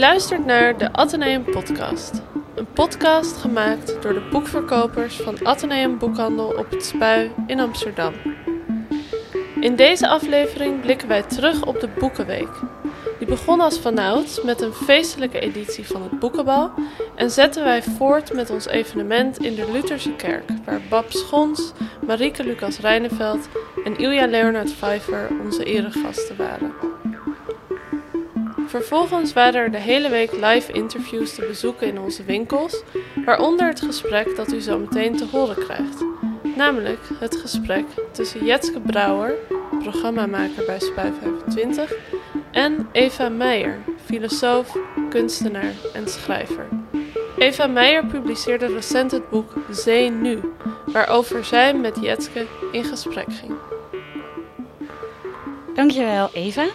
luistert naar de Atheneum Podcast. Een podcast gemaakt door de boekverkopers van Atheneum Boekhandel op het Spui in Amsterdam. In deze aflevering blikken wij terug op de Boekenweek. Die begon als vanouds met een feestelijke editie van het Boekenbal en zetten wij voort met ons evenement in de Lutherse Kerk, waar Bab Schons, Marieke Lucas Rijneveld en Ilja Leonard Pfeiffer onze eregasten waren. Vervolgens waren er de hele week live interviews te bezoeken in onze winkels, waaronder het gesprek dat u zo meteen te horen krijgt. Namelijk het gesprek tussen Jetske Brouwer, programmamaker bij Spui 25, en Eva Meijer, filosoof, kunstenaar en schrijver. Eva Meijer publiceerde recent het boek Zee Nu, waarover zij met Jetske in gesprek ging. Dankjewel Eva.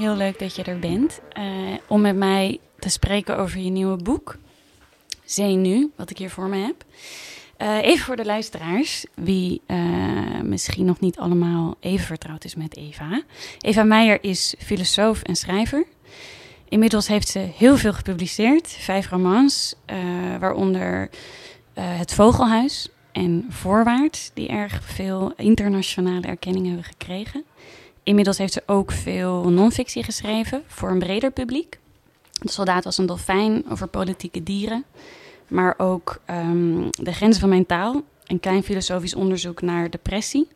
Heel leuk dat je er bent uh, om met mij te spreken over je nieuwe boek. Zee Nu, wat ik hier voor me heb. Uh, even voor de luisteraars, wie uh, misschien nog niet allemaal even vertrouwd is met Eva. Eva Meijer is filosoof en schrijver. Inmiddels heeft ze heel veel gepubliceerd, vijf romans, waaronder Het Vogelhuis en Voorwaarts, die erg veel internationale erkenning hebben gekregen. Inmiddels heeft ze ook veel non-fictie geschreven voor een breder publiek. De soldaat was een dolfijn over politieke dieren. Maar ook um, De grenzen van mijn taal, een klein filosofisch onderzoek naar depressie.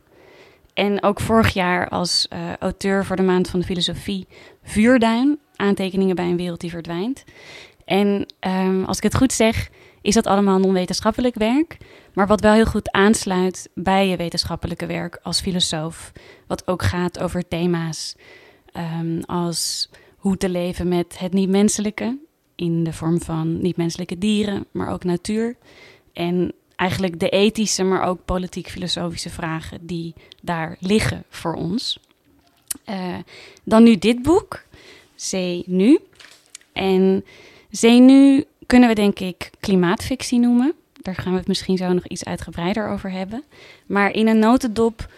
En ook vorig jaar als uh, auteur voor de Maand van de Filosofie Vuurduin, aantekeningen bij een wereld die verdwijnt. En um, als ik het goed zeg, is dat allemaal non-wetenschappelijk werk, maar wat wel heel goed aansluit bij je wetenschappelijke werk als filosoof. Wat ook gaat over thema's um, als hoe te leven met het niet-menselijke, in de vorm van niet-menselijke dieren, maar ook natuur. En eigenlijk de ethische, maar ook politiek-filosofische vragen die daar liggen voor ons. Uh, dan nu dit boek, Zee Nu. En Zee Nu kunnen we denk ik klimaatfictie noemen. Daar gaan we het misschien zo nog iets uitgebreider over hebben. Maar in een notendop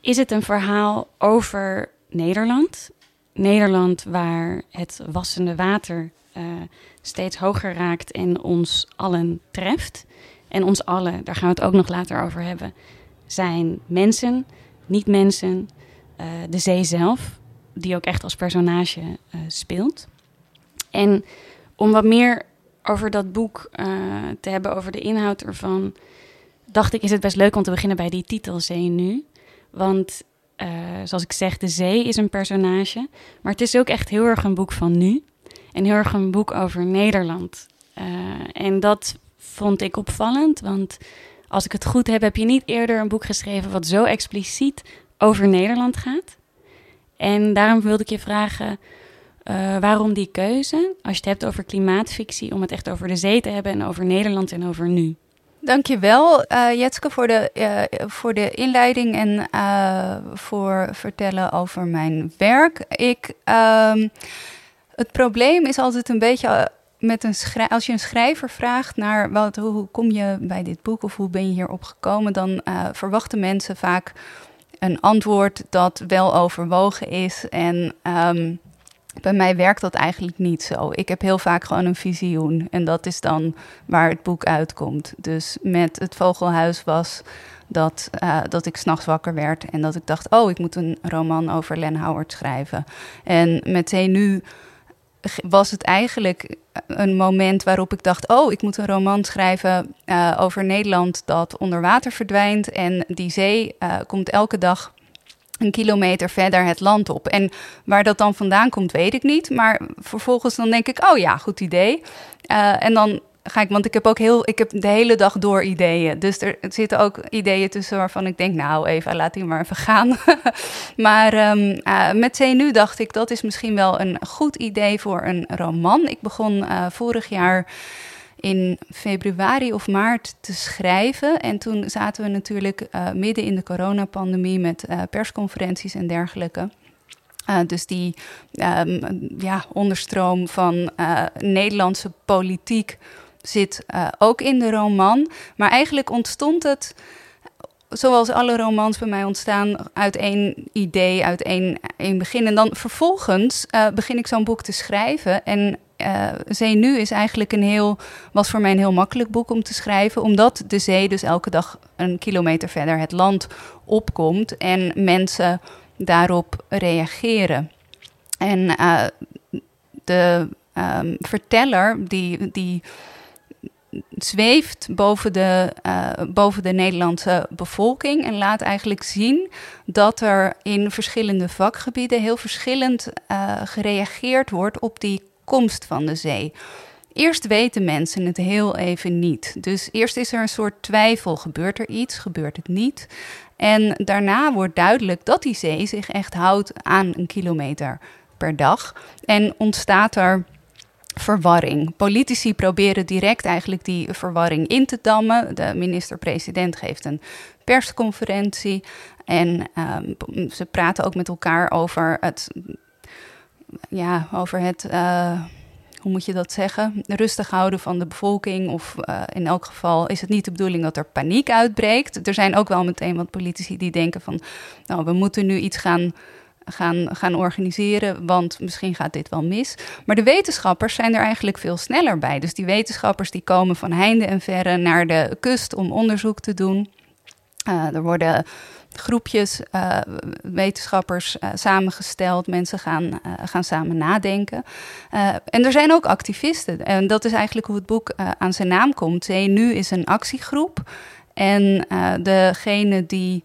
is het een verhaal over Nederland. Nederland waar het wassende water uh, steeds hoger raakt en ons allen treft. En ons allen, daar gaan we het ook nog later over hebben, zijn mensen, niet mensen, uh, de zee zelf, die ook echt als personage uh, speelt. En om wat meer over dat boek uh, te hebben, over de inhoud ervan, dacht ik, is het best leuk om te beginnen bij die titel Zee Nu. Want uh, zoals ik zeg, de zee is een personage, maar het is ook echt heel erg een boek van nu. En heel erg een boek over Nederland. Uh, en dat vond ik opvallend, want als ik het goed heb, heb je niet eerder een boek geschreven wat zo expliciet over Nederland gaat. En daarom wilde ik je vragen, uh, waarom die keuze, als je het hebt over klimaatfictie, om het echt over de zee te hebben en over Nederland en over nu? Dankjewel, uh, Jetske, voor de, uh, voor de inleiding en uh, voor vertellen over mijn werk. Ik, um, het probleem is altijd een beetje met een als je een schrijver vraagt naar wat, hoe, kom je bij dit boek of hoe ben je hierop gekomen, dan verwachten mensen vaak een antwoord dat wel overwogen is en um, bij mij werkt dat eigenlijk niet zo. Ik heb heel vaak gewoon een visioen. En dat is dan waar het boek uitkomt. Dus met het Vogelhuis was dat, uh, dat ik s'nachts wakker werd. En dat ik dacht, oh, ik moet een roman over Len Howard schrijven. En meteen nu was het eigenlijk een moment waarop ik dacht: Oh, ik moet een roman schrijven uh, over Nederland dat onder water verdwijnt. En die zee uh, komt elke dag een kilometer verder het land op. En waar dat dan vandaan komt, weet ik niet. Maar vervolgens dan denk ik, oh ja, goed idee. Uh, en dan ga ik, want ik heb ook heel, ik heb de hele dag door ideeën. Dus er zitten ook ideeën tussen waarvan ik denk, nou Eva, laat die maar even gaan. maar um, uh, met nu dacht ik, dat is misschien wel een goed idee voor een roman. Ik begon uh, vorig jaar in februari of maart te schrijven. En toen zaten we natuurlijk uh, midden in de coronapandemie met uh, persconferenties en dergelijke. Uh, dus die um, ja, onderstroom van Nederlandse politiek zit ook in de roman. Maar eigenlijk ontstond het zoals alle romans bij mij ontstaan, uit één idee, uit één, één begin. En dan vervolgens begin ik zo'n boek te schrijven. En uh, Zee Nu is eigenlijk een heel, was voor mij een heel makkelijk boek om te schrijven, omdat de zee dus elke dag een kilometer verder het land opkomt en mensen daarop reageren. En uh, de um, verteller die, die zweeft boven de, uh, boven de Nederlandse bevolking en laat eigenlijk zien dat er in verschillende vakgebieden heel verschillend gereageerd wordt op die komst van de zee. Eerst weten mensen het heel even niet. Dus eerst is er een soort twijfel: gebeurt er iets, gebeurt het niet? En daarna wordt duidelijk dat die zee zich echt houdt aan een kilometer per dag. En ontstaat er verwarring. Politici proberen direct eigenlijk die verwarring in te dammen. De minister-president geeft een persconferentie en um, ze praten ook met elkaar over het, ja, over het. Uh, hoe moet je dat zeggen? Rustig houden van de bevolking. Of uh, in elk geval is het niet de bedoeling dat er paniek uitbreekt. Er zijn ook wel meteen wat politici die denken van, nou, we moeten nu iets gaan gaan, gaan organiseren, want misschien gaat dit wel mis. Maar de wetenschappers zijn er eigenlijk veel sneller bij. Dus die wetenschappers die komen van heinde en verre naar de kust om onderzoek te doen. Uh, er worden groepjes uh, wetenschappers uh, samengesteld. Mensen gaan, gaan samen nadenken. en er zijn ook activisten. En dat is eigenlijk hoe het boek aan zijn naam komt. nu is een actiegroep. En degene die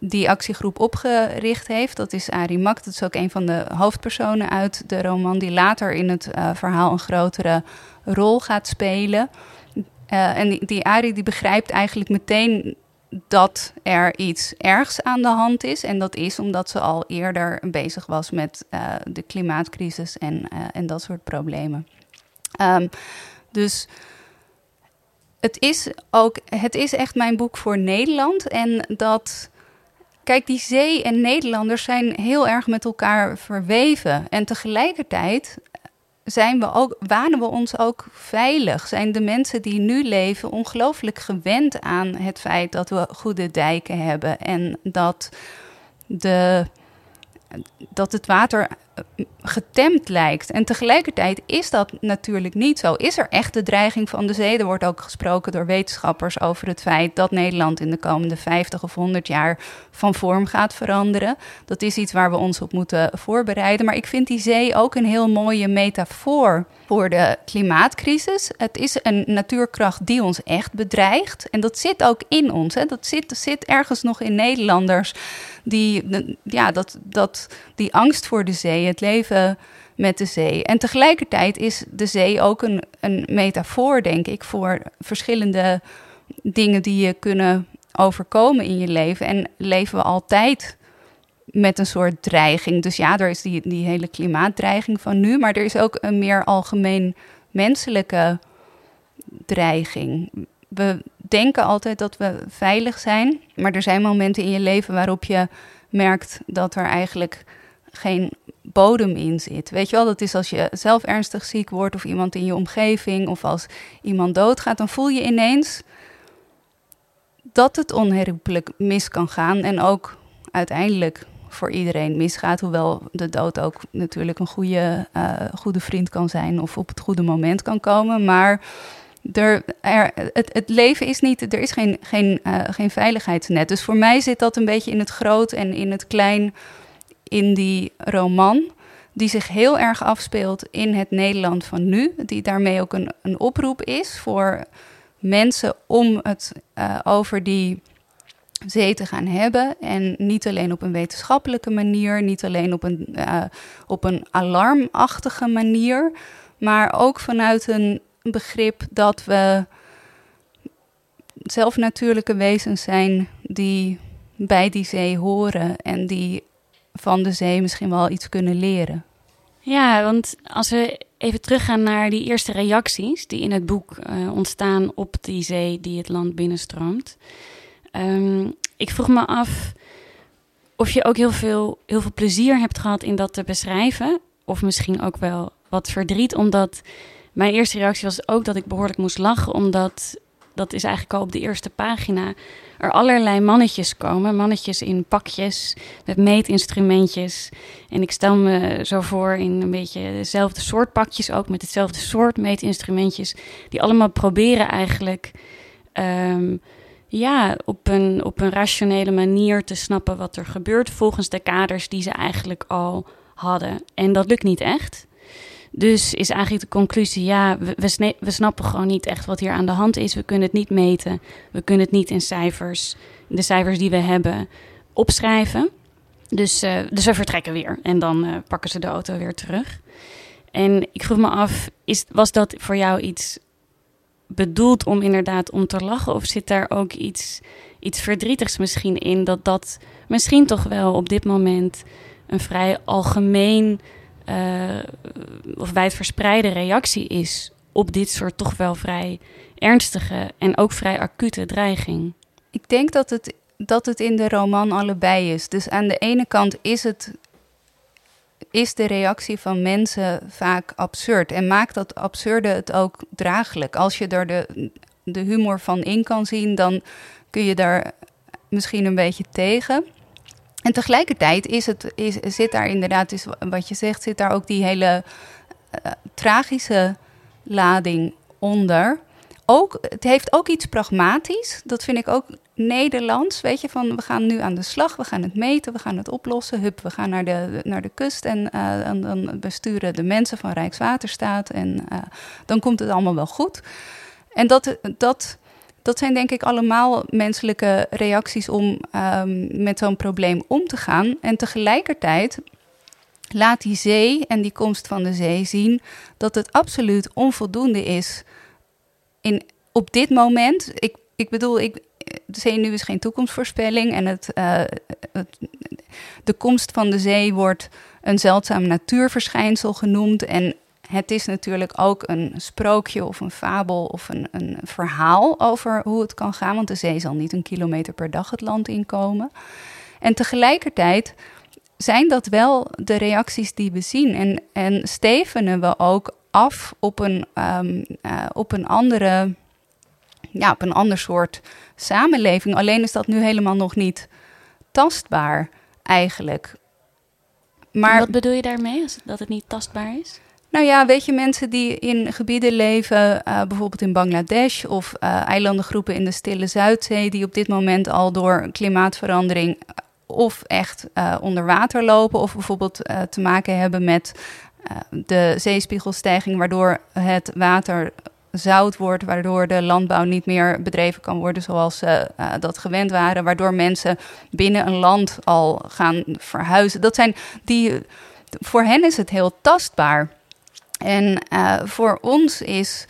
die actiegroep opgericht heeft. Dat is Arie Mak. Dat is ook een van de hoofdpersonen uit de roman, die later in het verhaal een grotere rol gaat spelen. En die, Arie die begrijpt eigenlijk meteen dat er iets ergs aan de hand is. En dat is omdat ze al eerder bezig was met uh, de klimaatcrisis en, en dat soort problemen. Um, dus het is ook, het is echt mijn boek voor Nederland. En dat Kijk, die zee en Nederlanders zijn heel erg met elkaar verweven. En tegelijkertijd zijn we ook, wanen we ons ook veilig. Zijn de mensen die nu leven ongelooflijk gewend aan het feit dat we goede dijken hebben. En dat, de, dat het water getemd lijkt. En tegelijkertijd is dat natuurlijk niet zo. Is er echt de dreiging van de zee? Er wordt ook gesproken door wetenschappers over het feit dat Nederland in de komende 50 of 100 jaar van vorm gaat veranderen. Dat is iets waar we ons op moeten voorbereiden. Maar ik vind die zee ook een heel mooie metafoor voor de klimaatcrisis. Het is een natuurkracht die ons echt bedreigt. En dat zit ook in ons. Hè. Dat zit, zit ergens nog in Nederlanders. Die, ja, dat, dat, die angst voor de zee, het leven met de zee. En tegelijkertijd is de zee ook een, een metafoor, denk ik, voor verschillende dingen die je kunnen overkomen in je leven. En leven we altijd met een soort dreiging. Dus ja, er is die, die hele klimaatdreiging van nu, maar er is ook een meer algemeen menselijke dreiging. We denken altijd dat we veilig zijn, maar er zijn momenten in je leven waarop je merkt dat er eigenlijk geen bodem in zit. Weet je wel, dat is als je zelf ernstig ziek wordt of iemand in je omgeving of als iemand doodgaat, dan voel je ineens dat het onherroepelijk mis kan gaan en ook uiteindelijk voor iedereen misgaat. Hoewel de dood ook natuurlijk een goede, uh, goede vriend kan zijn of op het goede moment kan komen. Maar er, het, leven is niet, er is geen, geen, uh, geen veiligheidsnet. Dus voor mij zit dat een beetje in het groot en in het klein in die roman. Die zich heel erg afspeelt in het Nederland van nu. Die daarmee ook een, een oproep is voor mensen om het uh, over die zee te gaan hebben. En niet alleen op een wetenschappelijke manier, niet alleen op een, uh, op een alarmachtige manier, maar ook vanuit een begrip dat we zelfnatuurlijke wezens zijn die bij die zee horen en die van de zee misschien wel iets kunnen leren. Ja, want als we even teruggaan naar die eerste reacties die in het boek uh, ontstaan op die zee die het land binnenstroomt. Um, ik vroeg me af of je ook heel veel, heel veel plezier hebt gehad in dat te beschrijven. Of misschien ook wel wat verdriet, omdat mijn eerste reactie was ook dat ik behoorlijk moest lachen, omdat dat is eigenlijk al op de eerste pagina, er allerlei mannetjes komen. Mannetjes in pakjes met meetinstrumentjes. En ik stel me zo voor in een beetje dezelfde soort pakjes ook, met hetzelfde soort meetinstrumentjes. Die allemaal proberen eigenlijk ehm, ja, op, een, op een rationele manier te snappen wat er gebeurt volgens de kaders die ze eigenlijk al hadden. En dat lukt niet echt. Dus is eigenlijk de conclusie, ja, we, we, snappen gewoon niet echt wat hier aan de hand is. We kunnen het niet meten. We kunnen het niet in cijfers, de cijfers die we hebben, opschrijven. Dus, uh, dus we vertrekken weer en dan uh, pakken ze de auto weer terug. En ik vroeg me af, is, was dat voor jou iets bedoeld om inderdaad om te lachen? Of zit daar ook iets, iets verdrietigs misschien in? Dat dat misschien toch wel op dit moment een vrij algemeen uh, of wijdverspreide reactie is op dit soort toch wel vrij ernstige en ook vrij acute dreiging? Ik denk dat het, dat het in de roman allebei is. Dus aan de ene kant is het is de reactie van mensen vaak absurd. En maakt dat absurde het ook draaglijk. Als je er de, de humor van in kan zien, dan kun je daar misschien een beetje tegen. En tegelijkertijd is het, is, zit daar inderdaad, is wat je zegt, zit daar ook die hele uh, tragische lading onder. Ook, het heeft ook iets pragmatisch. Dat vind ik ook Nederlands. Weet je, van we gaan nu aan de slag, we gaan het meten, we gaan het oplossen. Hup, we gaan naar de, naar de kust en, en dan besturen de mensen van Rijkswaterstaat. En uh, dan komt het allemaal wel goed. En dat, dat dat zijn denk ik allemaal menselijke reacties om um, met zo'n probleem om te gaan. En tegelijkertijd laat die zee en die komst van de zee zien dat het absoluut onvoldoende is in, op dit moment. Ik, ik bedoel, ik, de zee nu is geen toekomstvoorspelling en het, uh, het, de komst van de zee wordt een zeldzaam natuurverschijnsel genoemd. En het is natuurlijk ook een sprookje of een fabel of een, een verhaal over hoe het kan gaan. Want de zee zal niet een kilometer per dag het land inkomen. En tegelijkertijd zijn dat wel de reacties die we zien. En, en stevenen we ook af op een, um, uh, op een andere, ja, op een ander soort samenleving. Alleen is dat nu helemaal nog niet tastbaar eigenlijk. Maar, Wat bedoel je daarmee, als dat het niet tastbaar is? Nou ja, weet je, mensen die in gebieden leven, uh, bijvoorbeeld in Bangladesh of uh, eilandengroepen in de Stille Zuidzee, die op dit moment al door klimaatverandering eh, of echt uh, onder water lopen, of bijvoorbeeld te maken hebben met de zeespiegelstijging, waardoor het water zout wordt, waardoor de landbouw niet meer bedreven kan worden zoals ze uh, dat gewend waren, waardoor mensen binnen een land al gaan verhuizen. Dat zijn die, voor hen is het heel tastbaar. En uh, voor ons is,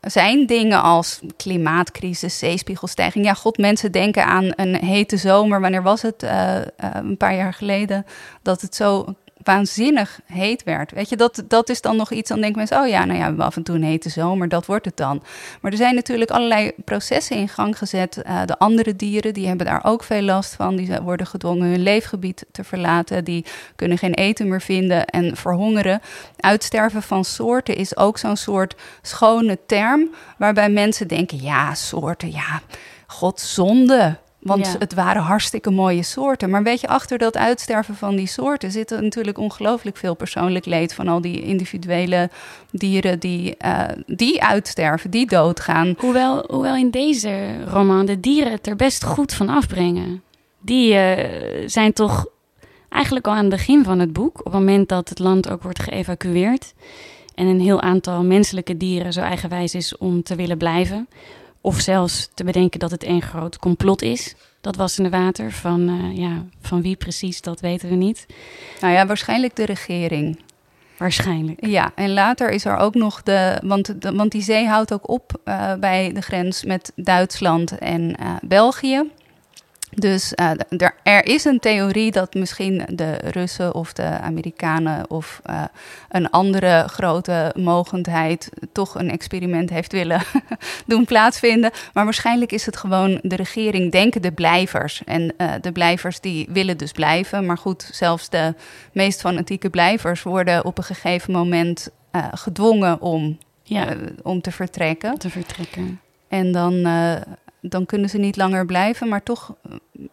zijn dingen als klimaatcrisis, zeespiegelstijging. Ja, god, mensen denken aan een hete zomer. Wanneer was het? Uh, een paar jaar geleden. Dat het zo waanzinnig heet werd. Weet je, dat, dat is dan nog iets, dan denken mensen, oh ja, nou ja, we af en toe een hete zomer, dat wordt het dan. Maar er zijn natuurlijk allerlei processen in gang gezet. Uh, de andere dieren, die hebben daar ook veel last van. Die worden gedwongen hun leefgebied te verlaten. Die kunnen geen eten meer vinden en verhongeren. Uitsterven van soorten is ook zo'n soort schone term, waarbij mensen denken, ja, soorten, ja, god, zonde. Want ja. het waren hartstikke mooie soorten. Maar weet je, achter dat uitsterven van die soorten zit er natuurlijk ongelooflijk veel persoonlijk leed van al die individuele dieren die, uh, die uitsterven, die doodgaan. Hoewel, hoewel in deze roman de dieren het er best goed van afbrengen. Die uh, zijn toch eigenlijk al aan het begin van het boek, op het moment dat het land ook wordt geëvacueerd. En een heel aantal menselijke dieren zo eigenwijs is om te willen blijven of zelfs te bedenken dat het één groot complot is. Dat was in de water. Van, uh, ja, van wie precies, dat weten we niet. Nou ja, waarschijnlijk de regering. Waarschijnlijk. Ja, en later is er ook nog de. Want, de, want die zee houdt ook op uh, bij de grens met Duitsland en uh, België. Dus uh, er, er, is een theorie dat misschien de Russen of de Amerikanen of uh, een andere grote mogendheid toch een experiment heeft willen doen plaatsvinden. Maar waarschijnlijk is het gewoon de regering, denken de blijvers. En uh, de blijvers die willen dus blijven. Maar goed, zelfs de meest fanatieke blijvers worden op een gegeven moment gedwongen om, ja. om te vertrekken. Te vertrekken. En dan, dan kunnen ze niet langer blijven, maar toch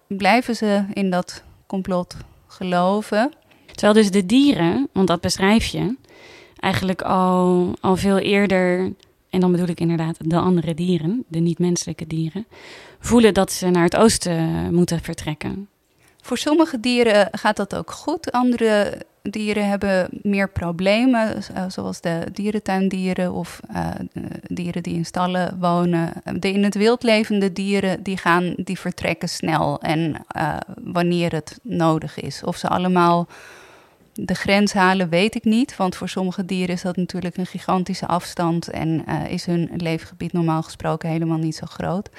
blijven ze in dat complot geloven. Terwijl dus de dieren, want dat beschrijf je, eigenlijk al, al veel eerder, en dan bedoel ik inderdaad de andere dieren, de niet-menselijke dieren, voelen dat ze naar het oosten moeten vertrekken. Voor sommige dieren gaat dat ook goed. Andere dieren hebben meer problemen, eh, zoals de dierentuindieren of uh, dieren die in stallen wonen. De in het wild levende dieren die gaan, die vertrekken snel en wanneer het nodig is. Of ze allemaal de grens halen, weet ik niet. Want voor sommige dieren is dat natuurlijk een gigantische afstand en is hun leefgebied normaal gesproken helemaal niet zo groot.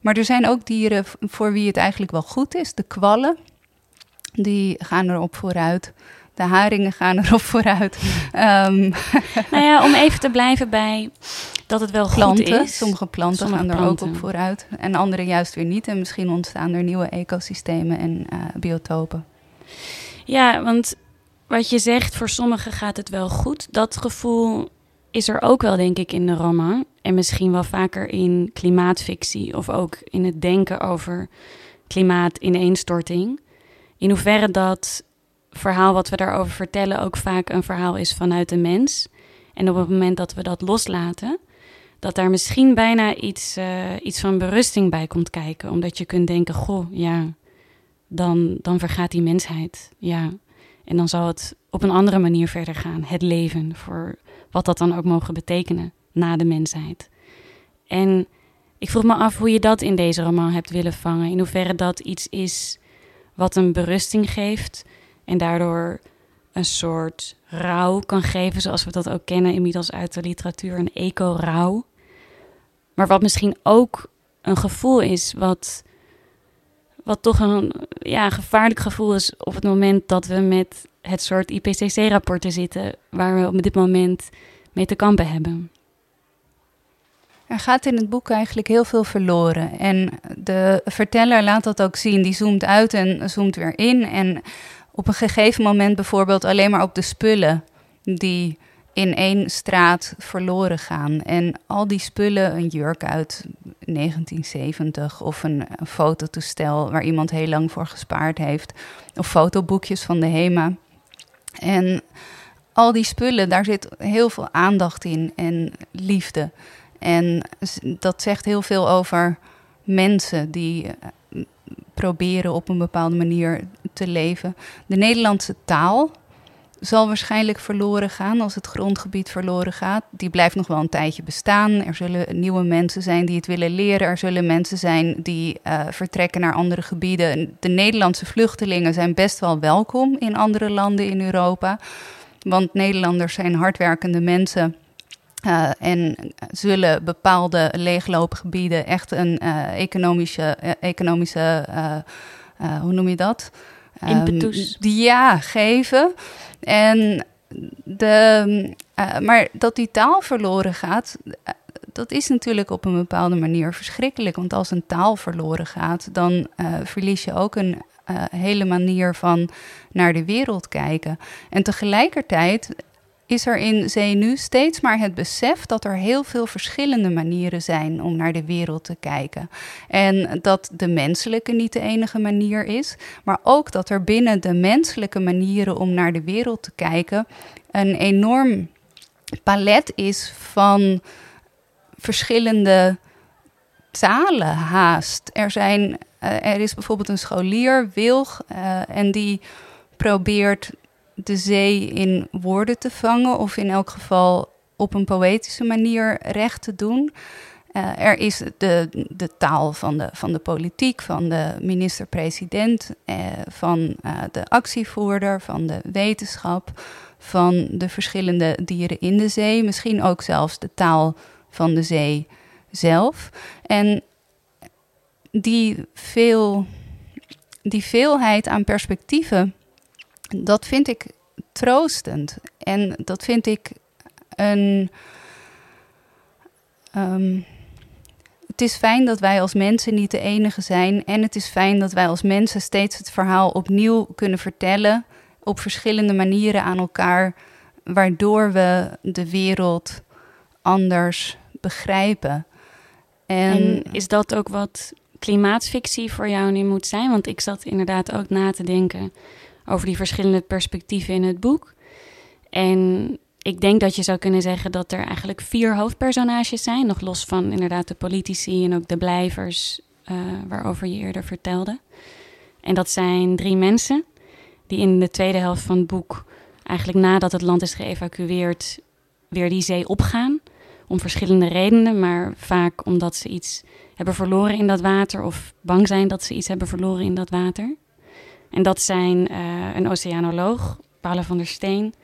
Maar er zijn ook dieren voor wie het eigenlijk wel goed is. De kwallen, die gaan erop vooruit. De haringen gaan erop vooruit. Um, nou ja, om even te blijven bij dat het wel planten, goed is. Sommige planten gaan er ook op vooruit. En andere juist weer niet. En misschien ontstaan er nieuwe ecosystemen en uh, biotopen. Ja, want wat je zegt, voor sommigen gaat het wel goed. Dat gevoel is er ook wel, denk ik, in de roman. En misschien wel vaker in klimaatfictie of ook in het denken over klimaatineenstorting. In hoeverre dat verhaal wat we daarover vertellen ook vaak een verhaal is vanuit de mens. En op het moment dat we dat loslaten, dat daar misschien bijna iets, uh, iets van berusting bij komt kijken. Omdat je kunt denken, goh, ja, dan, dan vergaat die mensheid. Ja. En dan zal het op een andere manier verder gaan. Het leven, voor wat dat dan ook mogen betekenen na de mensheid. En ik vroeg me af hoe je dat in deze roman hebt willen vangen. In hoeverre dat iets is wat een berusting geeft en daardoor een soort rouw kan geven, zoals we dat ook kennen inmiddels uit de literatuur, een eco-rouw. Maar wat misschien ook een gevoel is, wat, wat toch een ja, gevaarlijk gevoel is op het moment dat we met het soort IPCC-rapporten zitten, waar we op dit moment mee te kampen hebben. Er gaat in het boek eigenlijk heel veel verloren. En de verteller laat dat ook zien. Die zoomt uit en zoomt weer in. En op een gegeven moment bijvoorbeeld alleen maar op de spullen die in één straat verloren gaan. En al die spullen, een jurk uit 1970 of een, een fototoestel waar iemand heel lang voor gespaard heeft, of fotoboekjes van de HEMA. En al die spullen, daar zit heel veel aandacht in en liefde. En dat zegt heel veel over mensen die proberen op een bepaalde manier te leven. De Nederlandse taal zal waarschijnlijk verloren gaan als het grondgebied verloren gaat. Die blijft nog wel een tijdje bestaan. Er zullen nieuwe mensen zijn die het willen leren. Er zullen mensen zijn die uh, vertrekken naar andere gebieden. De Nederlandse vluchtelingen zijn best wel welkom in andere landen in Europa. Want Nederlanders zijn hardwerkende mensen uh, en zullen bepaalde leegloopgebieden echt een uh, economische, uh, economische hoe noem je dat? Impetus. Um, ja, geven. En de, maar dat die taal verloren gaat, dat is natuurlijk op een bepaalde manier verschrikkelijk. Want als een taal verloren gaat, dan verlies je ook een hele manier van naar de wereld kijken. En tegelijkertijd is er in zee nu steeds maar het besef dat er heel veel verschillende manieren zijn om naar de wereld te kijken. En dat de menselijke niet de enige manier is, maar ook dat er binnen de menselijke manieren om naar de wereld te kijken een enorm palet is van verschillende talen haast. Er, zijn, uh, er is bijvoorbeeld een scholier, Wilg, uh, en die probeert de zee in woorden te vangen, of in elk geval op een poëtische manier recht te doen. Uh, er is de, de taal van de, van de politiek, van de minister-president, uh, van uh, de actievoerder, van de wetenschap, van de verschillende dieren in de zee, misschien ook zelfs de taal van de zee zelf. En die, veel, die veelheid aan perspectieven dat vind ik troostend. En dat vind ik een. Um, het is fijn dat wij als mensen niet de enige zijn. En het is fijn dat wij als mensen steeds het verhaal opnieuw kunnen vertellen. Op verschillende manieren aan elkaar. Waardoor we de wereld anders begrijpen. En, En is dat ook wat klimaatfictie voor jou nu moet zijn? Want ik zat inderdaad ook na te denken over die verschillende perspectieven in het boek. En ik denk dat je zou kunnen zeggen dat er eigenlijk vier hoofdpersonages zijn, nog los van inderdaad de politici en ook de blijvers, eh, waarover je eerder vertelde. En dat zijn drie mensen die in de tweede helft van het boek, eigenlijk nadat het land is geëvacueerd, weer die zee opgaan. Om verschillende redenen, maar vaak omdat ze iets hebben verloren in dat water of bang zijn dat ze iets hebben verloren in dat water. En dat zijn eh, een oceanoloog, Paula van der Steen,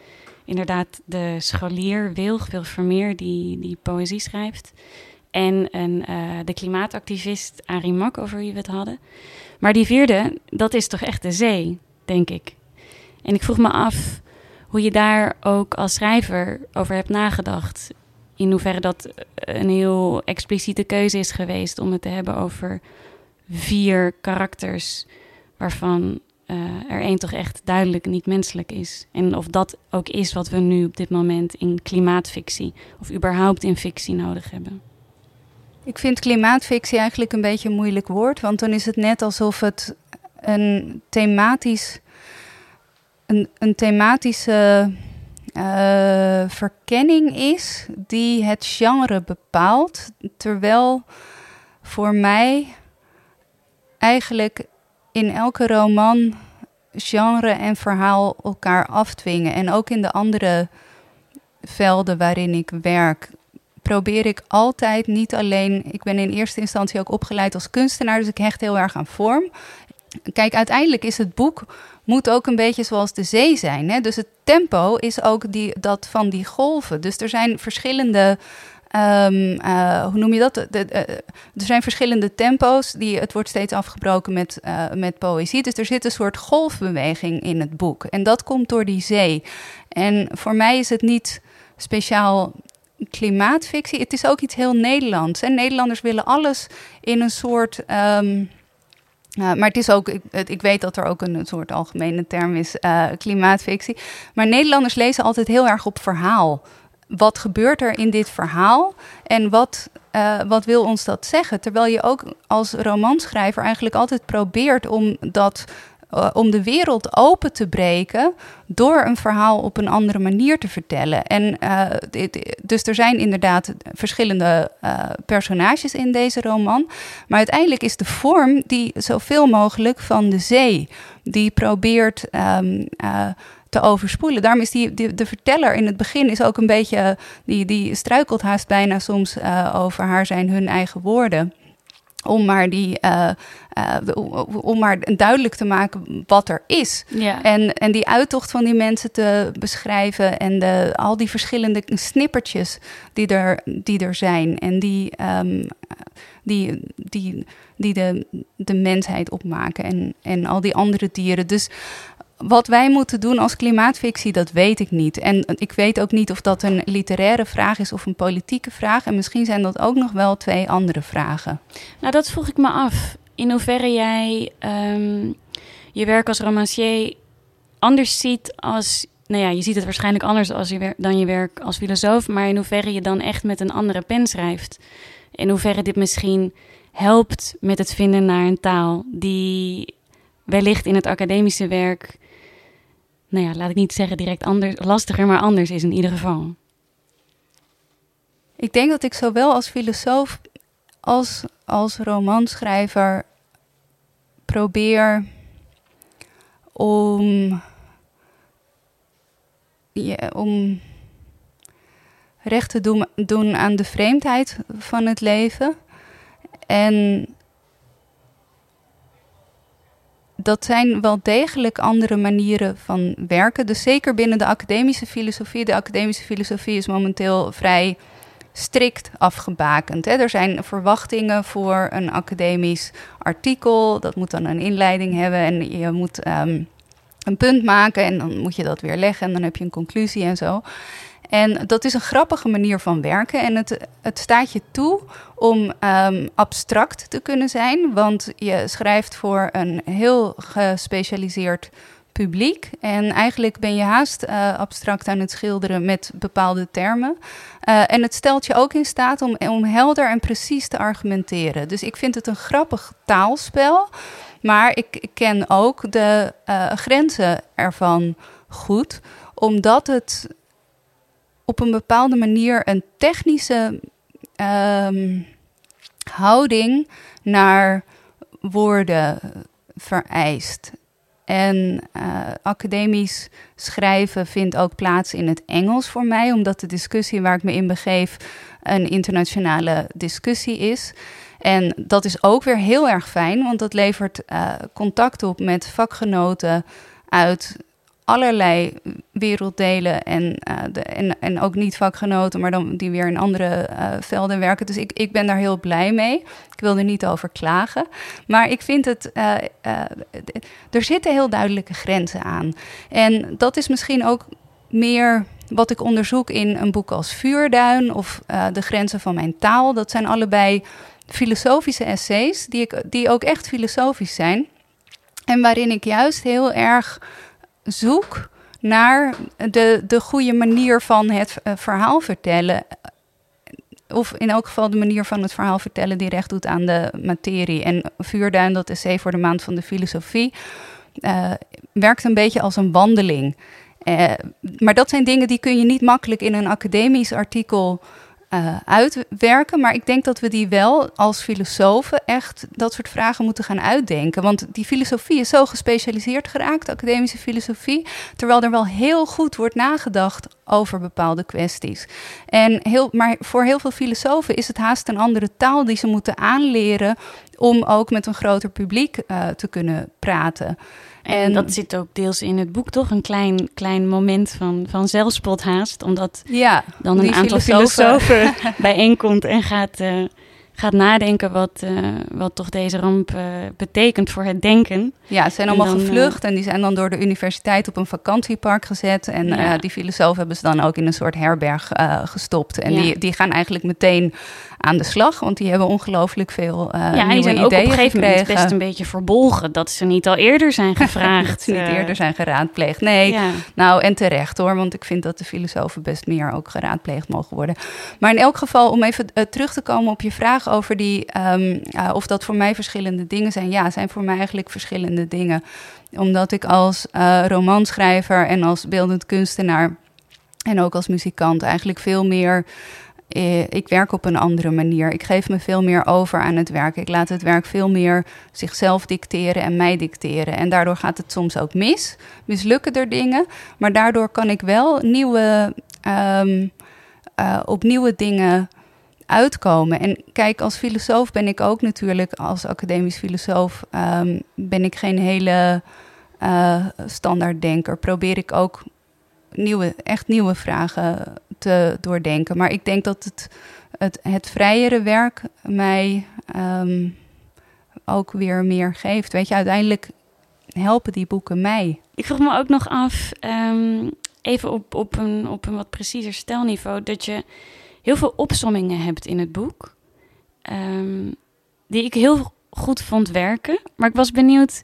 inderdaad de scholier Wilg, Wilg Vermeer, die, die poëzie schrijft. En een, eh, de klimaatactivist Arie Mak, over wie we het hadden. Maar die vierde, dat is toch echt de zee, denk ik. En ik vroeg me af hoe je daar ook als schrijver over hebt nagedacht. In hoeverre dat een heel expliciete keuze is geweest om het te hebben over vier karakters waarvan uh, er één toch echt duidelijk niet menselijk is. En of dat ook is wat we nu op dit moment in klimaatfictie of überhaupt in fictie nodig hebben. Ik vind klimaatfictie eigenlijk een beetje een moeilijk woord, want dan is het net alsof het een thematisch, een, een thematische uh, verkenning is die het genre bepaalt, terwijl voor mij eigenlijk in elke roman genre en verhaal elkaar afdwingen. En ook in de andere velden waarin ik werk, probeer ik altijd niet alleen. Ik ben in eerste instantie ook opgeleid als kunstenaar, dus ik hecht heel erg aan vorm. Kijk, uiteindelijk is het boek moet ook een beetje zoals de zee zijn. Hè? Dus het tempo is ook die, dat van die golven. Dus er zijn verschillende Um, uh, hoe noem je dat? Uh, er zijn verschillende tempo's. Die, het wordt steeds afgebroken met, uh, met poëzie. Dus er zit een soort golfbeweging in het boek. En dat komt door die zee. En voor mij is het niet speciaal klimaatfictie. Het is ook iets heel Nederlands. En Nederlanders willen alles in een soort. Uh, maar het is ook, ik, ik, weet dat er ook een, soort algemene term is, klimaatfictie. Maar Nederlanders lezen altijd heel erg op verhaal. Wat gebeurt er in dit verhaal en wat, uh, wat wil ons dat zeggen? Terwijl je ook als romanschrijver eigenlijk altijd probeert om dat uh, om de wereld open te breken door een verhaal op een andere manier te vertellen. En dit, dus er zijn inderdaad verschillende personages in deze roman, maar uiteindelijk is de vorm die zoveel mogelijk van de zee, die probeert. Um, te overspoelen. Daarom is die, die, de verteller in het begin is ook een beetje, die, die struikelt haast bijna soms uh, over haar zijn hun eigen woorden om maar, die, uh, uh, om maar duidelijk te maken wat er is. Ja. En, en die uittocht van die mensen te beschrijven en de, al die verschillende snippertjes die er, die er zijn en die, um, die, die, die de, de mensheid opmaken en, en al die andere dieren. Dus wat wij moeten doen als klimaatfictie, dat weet ik niet. En ik weet ook niet of dat een literaire vraag is of een politieke vraag. En misschien zijn dat ook nog wel twee andere vragen. Nou, dat vroeg ik me af. In hoeverre jij um, je werk als romancier anders ziet als. Nou ja, je ziet het waarschijnlijk anders als je dan je werk als filosoof. Maar in hoeverre je dan echt met een andere pen schrijft. In hoeverre dit misschien helpt met het vinden naar een taal die wellicht in het academische werk nou ja, laat ik niet zeggen direct anders, lastiger, maar anders is in ieder geval. Ik denk dat ik zowel als filosoof als als romanschrijver probeer om, om recht te doen, doen aan de vreemdheid van het leven. En dat zijn wel degelijk andere manieren van werken. Dus zeker binnen de academische filosofie. De academische filosofie is momenteel vrij strikt afgebakend. Hè. Er zijn verwachtingen voor een academisch artikel. Dat moet dan een inleiding hebben en je moet um, een punt maken en dan moet je dat weer leggen en dan heb je een conclusie en zo. En dat is een grappige manier van werken. En het, het staat je toe om um, abstract te kunnen zijn. Want je schrijft voor een heel gespecialiseerd publiek. En eigenlijk ben je haast uh, abstract aan het schilderen met bepaalde termen. Uh, en het stelt je ook in staat om, om helder en precies te argumenteren. Dus ik vind het een grappig taalspel. Maar ik, ken ook de uh, grenzen ervan goed, omdat het op een bepaalde manier een technische um, houding naar woorden vereist. En uh, academisch schrijven vindt ook plaats in het Engels voor mij, omdat de discussie waar ik me in begeef een internationale discussie is. En dat is ook weer heel erg fijn, want dat levert uh, contact op met vakgenoten uit allerlei werelddelen en, uh, de, en, en ook niet vakgenoten, maar dan die weer in andere uh, velden werken. Dus ik, ik ben daar heel blij mee. Ik wil er niet over klagen. Maar ik vind het, uh, er zitten heel duidelijke grenzen aan. En dat is misschien ook meer wat ik onderzoek in een boek als Vuurduin of De grenzen van mijn taal. Dat zijn allebei filosofische essays die, ik, die ook echt filosofisch zijn. En waarin ik juist heel erg zoek naar de, de goede manier van het uh, verhaal vertellen. Of in elk geval de manier van het verhaal vertellen die recht doet aan de materie. En Vuurduin, dat essay voor de maand van de filosofie, uh, werkt een beetje als een wandeling. Uh, maar dat zijn dingen die kun je niet makkelijk in een academisch artikel uh, uitwerken. Maar ik denk dat we die wel als filosofen echt dat soort vragen moeten gaan uitdenken. Want die filosofie is zo gespecialiseerd geraakt, academische filosofie. Terwijl er wel heel goed wordt nagedacht over bepaalde kwesties. En heel, maar voor heel veel filosofen is het haast een andere taal die ze moeten aanleren om ook met een groter publiek uh, te kunnen praten. En, dat zit ook deels in het boek, toch? Een klein, klein moment van, van zelfspot haast. Omdat ja, dan een aantal filosofen, bijeenkomt en gaat, uh, gaat nadenken wat, uh, wat toch deze ramp uh, betekent voor het denken. Ja, ze zijn allemaal dan, gevlucht en die zijn dan door de universiteit op een vakantiepark gezet. En ja. die filosofen hebben ze dan ook in een soort herberg gestopt. En ja. die, die gaan eigenlijk meteen aan de slag. Want die hebben ongelooflijk veel uh, ja, die zijn ook op een gegeven moment best een beetje verbolgen dat ze niet al eerder zijn gevraagd. dat ze niet uh, eerder zijn geraadpleegd. Nee, ja. nou en terecht hoor, want ik vind dat de filosofen best meer ook geraadpleegd mogen worden. Maar in elk geval, om even uh, terug te komen op je vraag over die, um, of dat voor mij verschillende dingen zijn. Ja, zijn voor mij eigenlijk verschillende dingen. Omdat ik als romanschrijver en als beeldend kunstenaar en ook als muzikant eigenlijk veel meer ik werk op een andere manier. Ik geef me veel meer over aan het werk. Ik laat het werk veel meer zichzelf dicteren en mij dicteren. En daardoor gaat het soms ook mis. Mislukken er dingen. Maar daardoor kan ik wel nieuwe, um, op nieuwe dingen uitkomen. En kijk, als filosoof ben ik ook natuurlijk, als academisch filosoof, um, ben ik geen hele uh, standaarddenker. Probeer ik ook nieuwe, echt nieuwe vragen te doordenken. Maar ik denk dat het, het, het vrijere werk mij um, ook weer meer geeft. Weet je, uiteindelijk helpen die boeken mij. Ik vroeg me ook nog af, um, even op, op, een, op een wat preciezer stelniveau, dat je heel veel opsommingen hebt in het boek. Um, die ik heel goed vond werken. Maar ik was benieuwd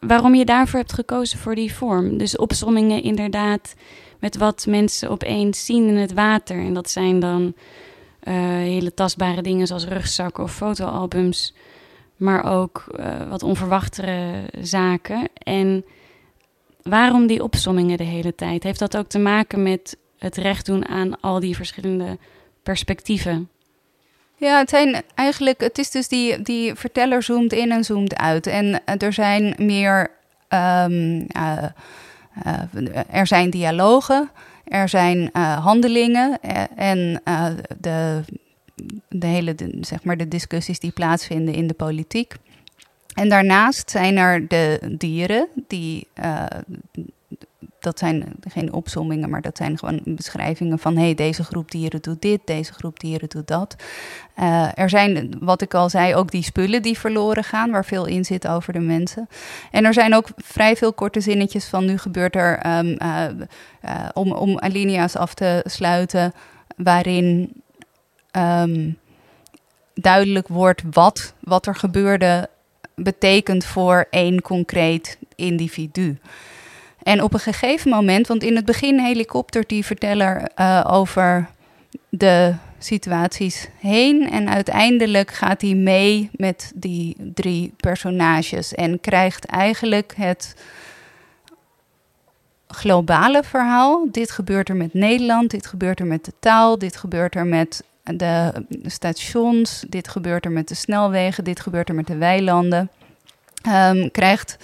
waarom je daarvoor hebt gekozen voor die vorm. Dus opsommingen inderdaad met wat mensen opeens zien in het water. En dat zijn dan uh, hele tastbare dingen zoals rugzakken of fotoalbums. Maar ook uh, wat onverwachtere zaken. En waarom die opsommingen de hele tijd? Heeft dat ook te maken met het recht doen aan al die verschillende perspectieven? Ja, het zijn eigenlijk, het is dus die, die verteller zoomt in en zoomt uit. En er zijn meer uh, er zijn dialogen, er zijn uh, handelingen en de, de hele zeg maar de discussies die plaatsvinden in de politiek. En daarnaast zijn er de dieren die dat zijn geen opzommingen, maar dat zijn gewoon beschrijvingen van: hey, deze groep dieren doet dit, deze groep dieren doet dat. Uh, er zijn, wat ik al zei, ook die spullen die verloren gaan, waar veel in zit over de mensen. En er zijn ook vrij veel korte zinnetjes van: nu gebeurt er, um, uh, uh, om, om alinea's af te sluiten, waarin. Um, duidelijk wordt wat, wat er gebeurde betekent voor één concreet individu. En op een gegeven moment, want in het begin helikoptert die verteller uh, over de situaties heen. En uiteindelijk gaat hij mee met die drie personages en krijgt eigenlijk het globale verhaal. Dit gebeurt er met Nederland, dit gebeurt er met de taal, dit gebeurt er met de stations, dit gebeurt er met de snelwegen, dit gebeurt er met de weilanden. Um, krijgt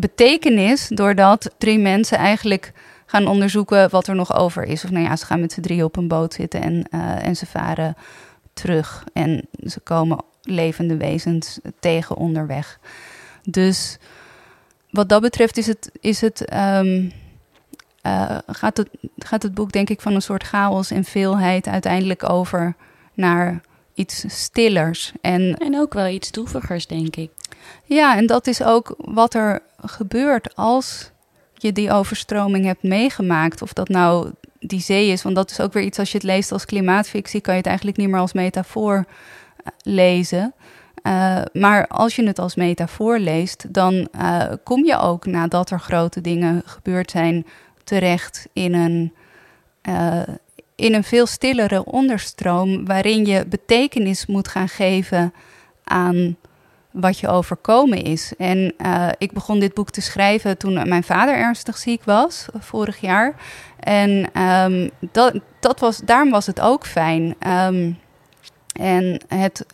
betekenis doordat drie mensen eigenlijk gaan onderzoeken wat er nog over is. Of nou ja, ze gaan met z'n drie op een boot zitten en, uh, en ze varen terug. En ze komen levende wezens tegen onderweg. Dus wat dat betreft is het, is het, um, uh, gaat, het, gaat het boek denk ik van een soort chaos en veelheid uiteindelijk over naar iets stillers. En, en ook wel iets droevigers, denk ik. Ja, en dat is ook wat er gebeurt als je die overstroming hebt meegemaakt. Of dat nou die zee is. Want dat is ook weer iets als je het leest als klimaatfictie, kan je het eigenlijk niet meer als metafoor eh, lezen. Uh, maar als je het als metafoor leest, dan uh, kom je ook nadat er grote dingen gebeurd zijn, terecht in een, uh, in een veel stillere onderstroom, waarin je betekenis moet gaan geven aan wat je overkomen is. En uh, ik begon dit boek te schrijven toen mijn vader ernstig ziek was, vorig jaar. En um, dat, dat was, daarom was het ook fijn. Um, en het,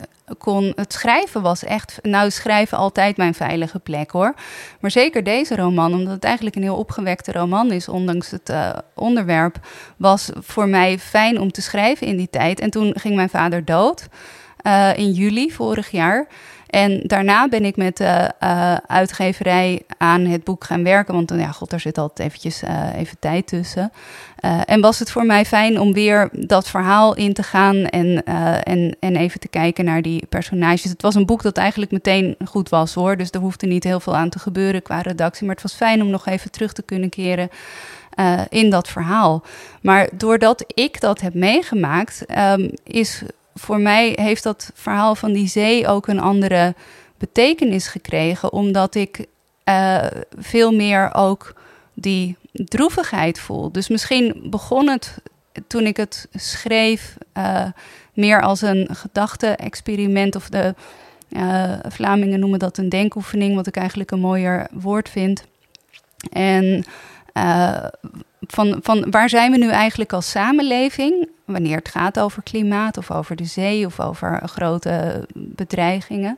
het schrijven was echt. Nou, schrijven altijd mijn veilige plek hoor. Maar zeker deze roman, omdat het eigenlijk een heel opgewekte roman is, ondanks het uh, onderwerp, was voor mij fijn om te schrijven in die tijd. En toen ging mijn vader dood uh, in juli vorig jaar. En daarna ben ik met de uh, uitgeverij aan het boek gaan werken. Want ja, god, daar zit altijd eventjes even tijd tussen. Uh, en was het voor mij fijn om weer dat verhaal in te gaan en, en, en even te kijken naar die personages. Het was een boek dat eigenlijk meteen goed was hoor. Dus er hoefde niet heel veel aan te gebeuren qua redactie. Maar het was fijn om nog even terug te kunnen keren. in dat verhaal. Maar doordat ik dat heb meegemaakt, um, is voor mij heeft dat verhaal van die zee ook een andere betekenis gekregen, omdat ik veel meer ook die droevigheid voel. Dus misschien begon het toen ik het schreef uh, meer als een gedachte-experiment of de uh, Vlamingen noemen dat een denkoefening, wat ik eigenlijk een mooier woord vind. En van, van waar zijn we nu eigenlijk als samenleving? Wanneer het gaat over klimaat of over de zee of over grote bedreigingen.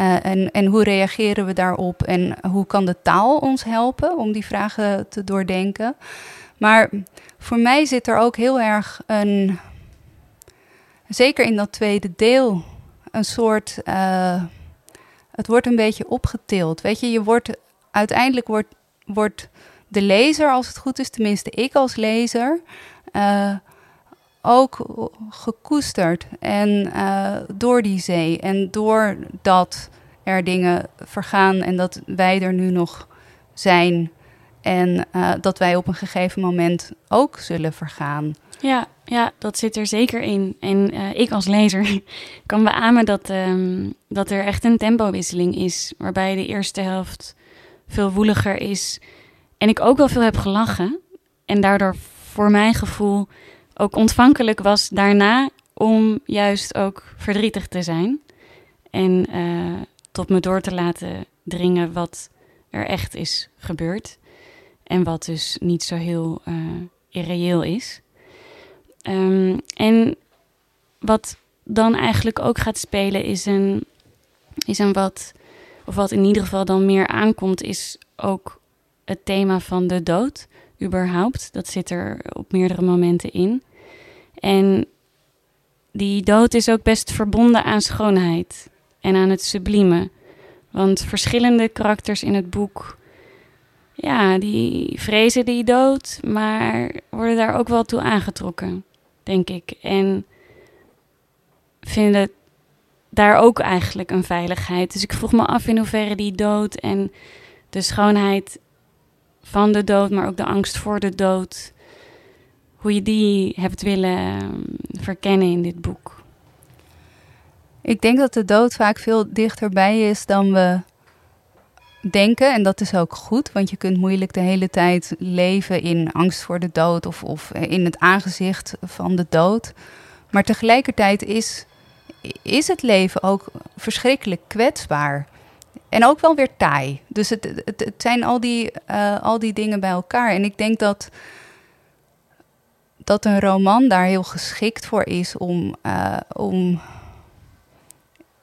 Uh, en, en hoe reageren we daarop en hoe kan de taal ons helpen om die vragen te doordenken? Maar voor mij zit er ook heel erg een, zeker in dat tweede deel, een soort. Uh, het wordt een beetje opgetild. Weet je, je wordt uiteindelijk wordt, wordt de lezer, als het goed is, tenminste ik als lezer, uh, ook gekoesterd. En uh, door die zee en doordat er dingen vergaan en dat wij er nu nog zijn. En uh, dat wij op een gegeven moment ook zullen vergaan. Ja, ja, dat zit er zeker in. En uh, ik als lezer kan beamen dat, um, dat er echt een tempowisseling is. Waarbij de eerste helft veel woeliger is en ik ook wel veel heb gelachen. En daardoor voor mijn gevoel ook ontvankelijk was daarna om juist ook verdrietig te zijn. En uh, tot me door te laten dringen wat er echt is gebeurd. En wat dus niet zo heel uh, irreëel is. Um, en wat dan eigenlijk ook gaat spelen is een, is een wat, of wat in ieder geval dan meer aankomt, is ook het thema van de dood, überhaupt. Dat zit er op meerdere momenten in. En die dood is ook best verbonden aan schoonheid en aan het sublieme. Want verschillende karakters in het boek, ja, die vrezen die dood, maar worden daar ook wel toe aangetrokken, denk ik. En vinden daar ook eigenlijk een veiligheid. Dus ik vroeg me af in hoeverre die dood en de schoonheid van de dood, maar ook de angst voor de dood. Hoe je die hebt willen ehm, verkennen in dit boek. Ik denk dat de dood vaak veel dichterbij is dan we denken. En dat is ook goed, want je kunt moeilijk de hele tijd leven in angst voor de dood of, of in het aangezicht van de dood. Maar tegelijkertijd is, is het leven ook verschrikkelijk kwetsbaar. En ook wel weer taai. Dus het, het, zijn al die, uh, al die dingen bij elkaar. En ik denk dat, dat een roman daar heel geschikt voor is om, uh, om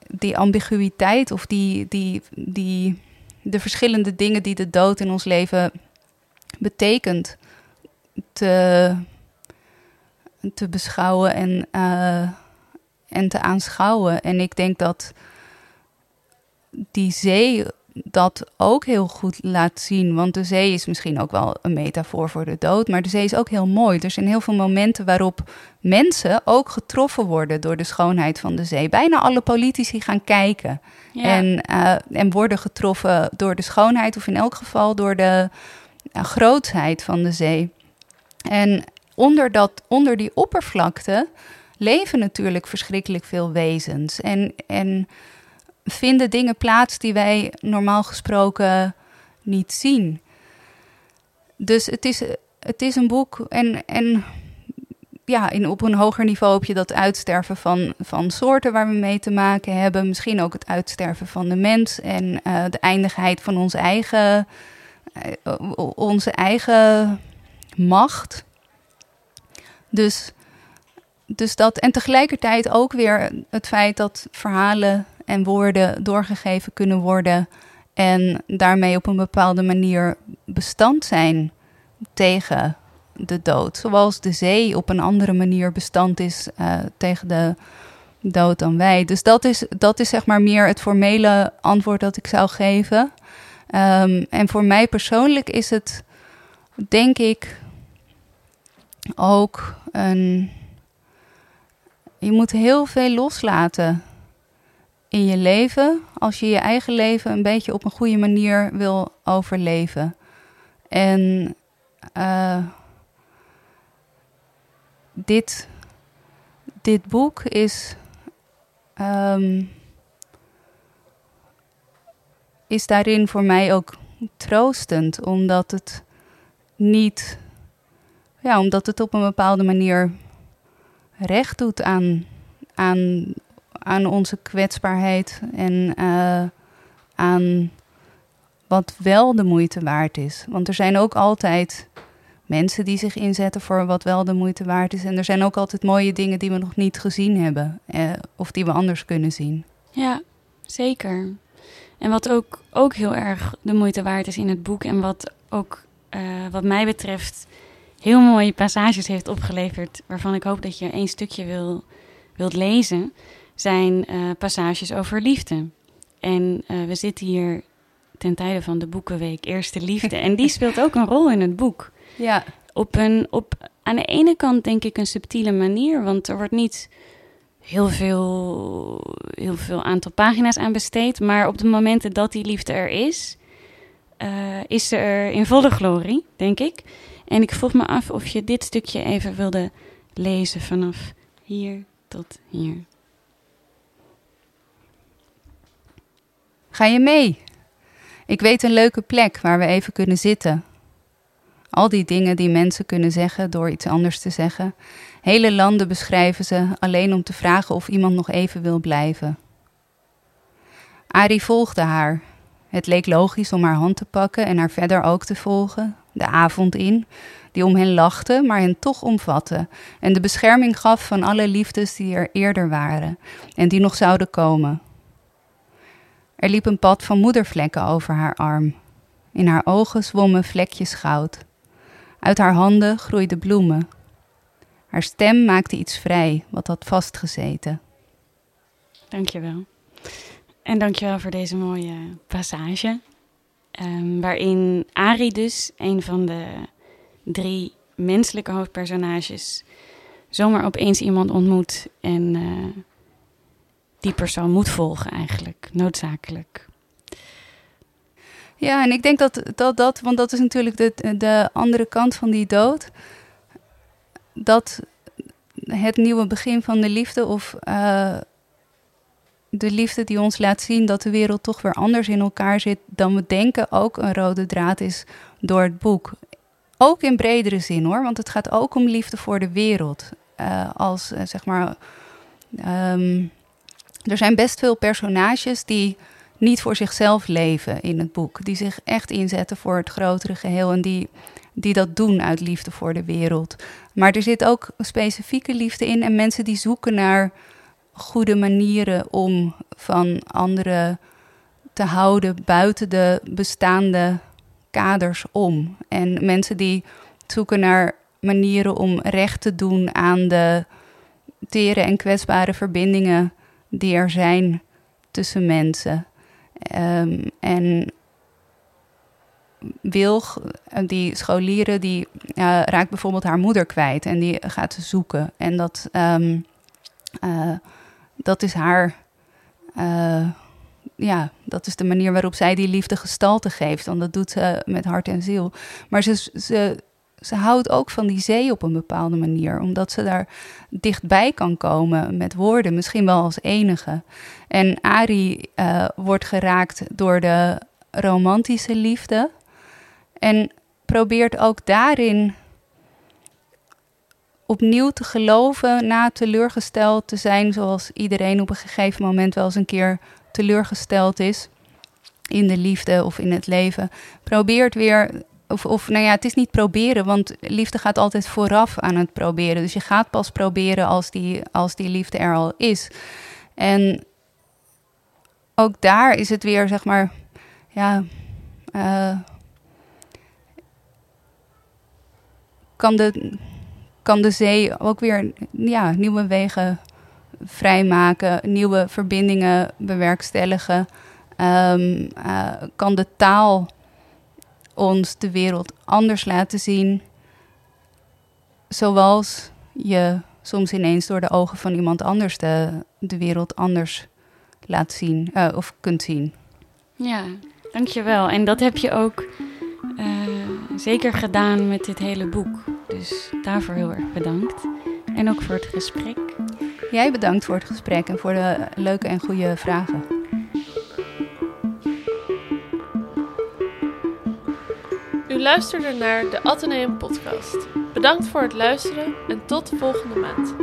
die ambiguïteit of die, die, die, de verschillende dingen die de dood in ons leven betekent te, te beschouwen en, uh, en te aanschouwen. En ik denk dat die zee dat ook heel goed laat zien. Want de zee is misschien ook wel een metafoor voor de dood. Maar de zee is ook heel mooi. Er zijn heel veel momenten waarop mensen ook getroffen worden door de schoonheid van de zee. Bijna alle politici gaan kijken. En, uh, en worden getroffen door de schoonheid, of in elk geval door de uh, grootheid van de zee. En onder, dat, onder die oppervlakte leven natuurlijk verschrikkelijk veel wezens. En. en vinden dingen plaats die wij normaal gesproken niet zien. Dus het is, het is een boek en, en ja, in, op een hoger niveau heb je dat uitsterven van, van soorten waar we mee te maken hebben. Misschien ook het uitsterven van de mens en uh, de eindigheid van onze eigen, uh, onze eigen macht. Dus, dus dat, en tegelijkertijd ook weer het feit dat verhalen en woorden doorgegeven kunnen worden en daarmee op een bepaalde manier bestand zijn tegen de dood. Zoals de zee op een andere manier bestand is uh, tegen de dood dan wij. Dus dat is, dat is zeg maar meer het formele antwoord dat ik zou geven. Um, en voor mij persoonlijk is het, denk ik, ook een. Je moet heel veel loslaten in je leven als je je eigen leven een beetje op een goede manier wil overleven. En uh, dit, dit boek is, um, is daarin voor mij ook troostend, omdat het niet, ja, omdat het op een bepaalde manier recht doet aan, aan aan onze kwetsbaarheid en uh, aan wat wel de moeite waard is. Want er zijn ook altijd mensen die zich inzetten voor wat wel de moeite waard is. En er zijn ook altijd mooie dingen die we nog niet gezien hebben eh, of die we anders kunnen zien. Ja, zeker. En wat ook, ook heel erg de moeite waard is in het boek en wat ook uh, wat mij betreft heel mooie passages heeft opgeleverd, waarvan ik hoop dat je één stukje wil, wilt lezen zijn uh, passages over liefde. En uh, we zitten hier ten tijde van de Boekenweek Eerste Liefde. en die speelt ook een rol in het boek. Ja. Op een, op, aan de ene kant denk ik een subtiele manier, want er wordt niet heel veel, heel veel aantal pagina's aan besteed. Maar op de momenten dat die liefde er is, uh, is ze er in volle glorie, denk ik. En ik vroeg me af of je dit stukje even wilde lezen vanaf hier tot hier. Ga je mee? Ik weet een leuke plek waar we even kunnen zitten. Al die dingen die mensen kunnen zeggen door iets anders te zeggen. Hele landen beschrijven ze alleen om te vragen of iemand nog even wil blijven. Ari volgde haar. Het leek logisch om haar hand te pakken en haar verder ook te volgen, de avond in, die om hen lachte, maar hen toch omvatte en de bescherming gaf van alle liefdes die er eerder waren en die nog zouden komen. Er liep een pad van moedervlekken over haar arm. In haar ogen zwommen vlekjes goud. Uit haar handen groeiden bloemen. Haar stem maakte iets vrij, wat had vastgezeten. Dankjewel. En dankjewel voor deze mooie passage. Um, waarin Ari dus, een van de drie menselijke hoofdpersonages, zomaar opeens iemand ontmoet en uh, die persoon moet volgen eigenlijk, noodzakelijk. Ja, en ik denk dat dat, dat want dat is natuurlijk de, de andere kant van die dood, dat het nieuwe begin van de liefde of uh, de liefde die ons laat zien dat de wereld toch weer anders in elkaar zit dan we denken, ook een rode draad is door het boek. Ook in bredere zin hoor, want het gaat ook om liefde voor de wereld. Uh, als uh, zeg maar. Um, er zijn best veel personages die niet voor zichzelf leven in het boek. Die zich echt inzetten voor het grotere geheel en die, die dat doen uit liefde voor de wereld. Maar er zit ook specifieke liefde in en mensen die zoeken naar goede manieren om van anderen te houden buiten de bestaande kaders om. En mensen die zoeken naar manieren om recht te doen aan de tere en kwetsbare verbindingen die er zijn tussen mensen. Um, en Wilg, die scholieren, die uh, raakt bijvoorbeeld haar moeder kwijt en die gaat ze zoeken. En dat, um, uh, dat is haar, ja, dat is de manier waarop zij die liefde gestalte geeft. Want dat doet ze met hart en ziel. Maar ze, ze, ze houdt ook van die zee op een bepaalde manier, omdat ze daar dichtbij kan komen met woorden, misschien wel als enige. En Ari uh, wordt geraakt door de romantische liefde en probeert ook daarin opnieuw te geloven na teleurgesteld te zijn, zoals iedereen op een gegeven moment wel eens een keer teleurgesteld is in de liefde of in het leven. Probeert weer of, of nou ja, het is niet proberen, want liefde gaat altijd vooraf aan het proberen. Dus je gaat pas proberen als die, als die liefde er al is. En ook daar is het weer, zeg maar, ja. Uh, kan, de, kan de zee ook weer ja, nieuwe wegen vrijmaken, nieuwe verbindingen bewerkstelligen. Um, uh, kan de taal ons de wereld anders laten zien. Zoals je soms ineens door de ogen van iemand anders de, de wereld anders laat zien uh, of kunt zien. Ja, dankjewel. En dat heb je ook uh, zeker gedaan met dit hele boek. Dus daarvoor heel erg bedankt. En ook voor het gesprek. Jij bedankt voor het gesprek en voor de leuke en goede vragen. U luisterde naar de Atheneum Podcast. Bedankt voor het luisteren en tot de volgende maand.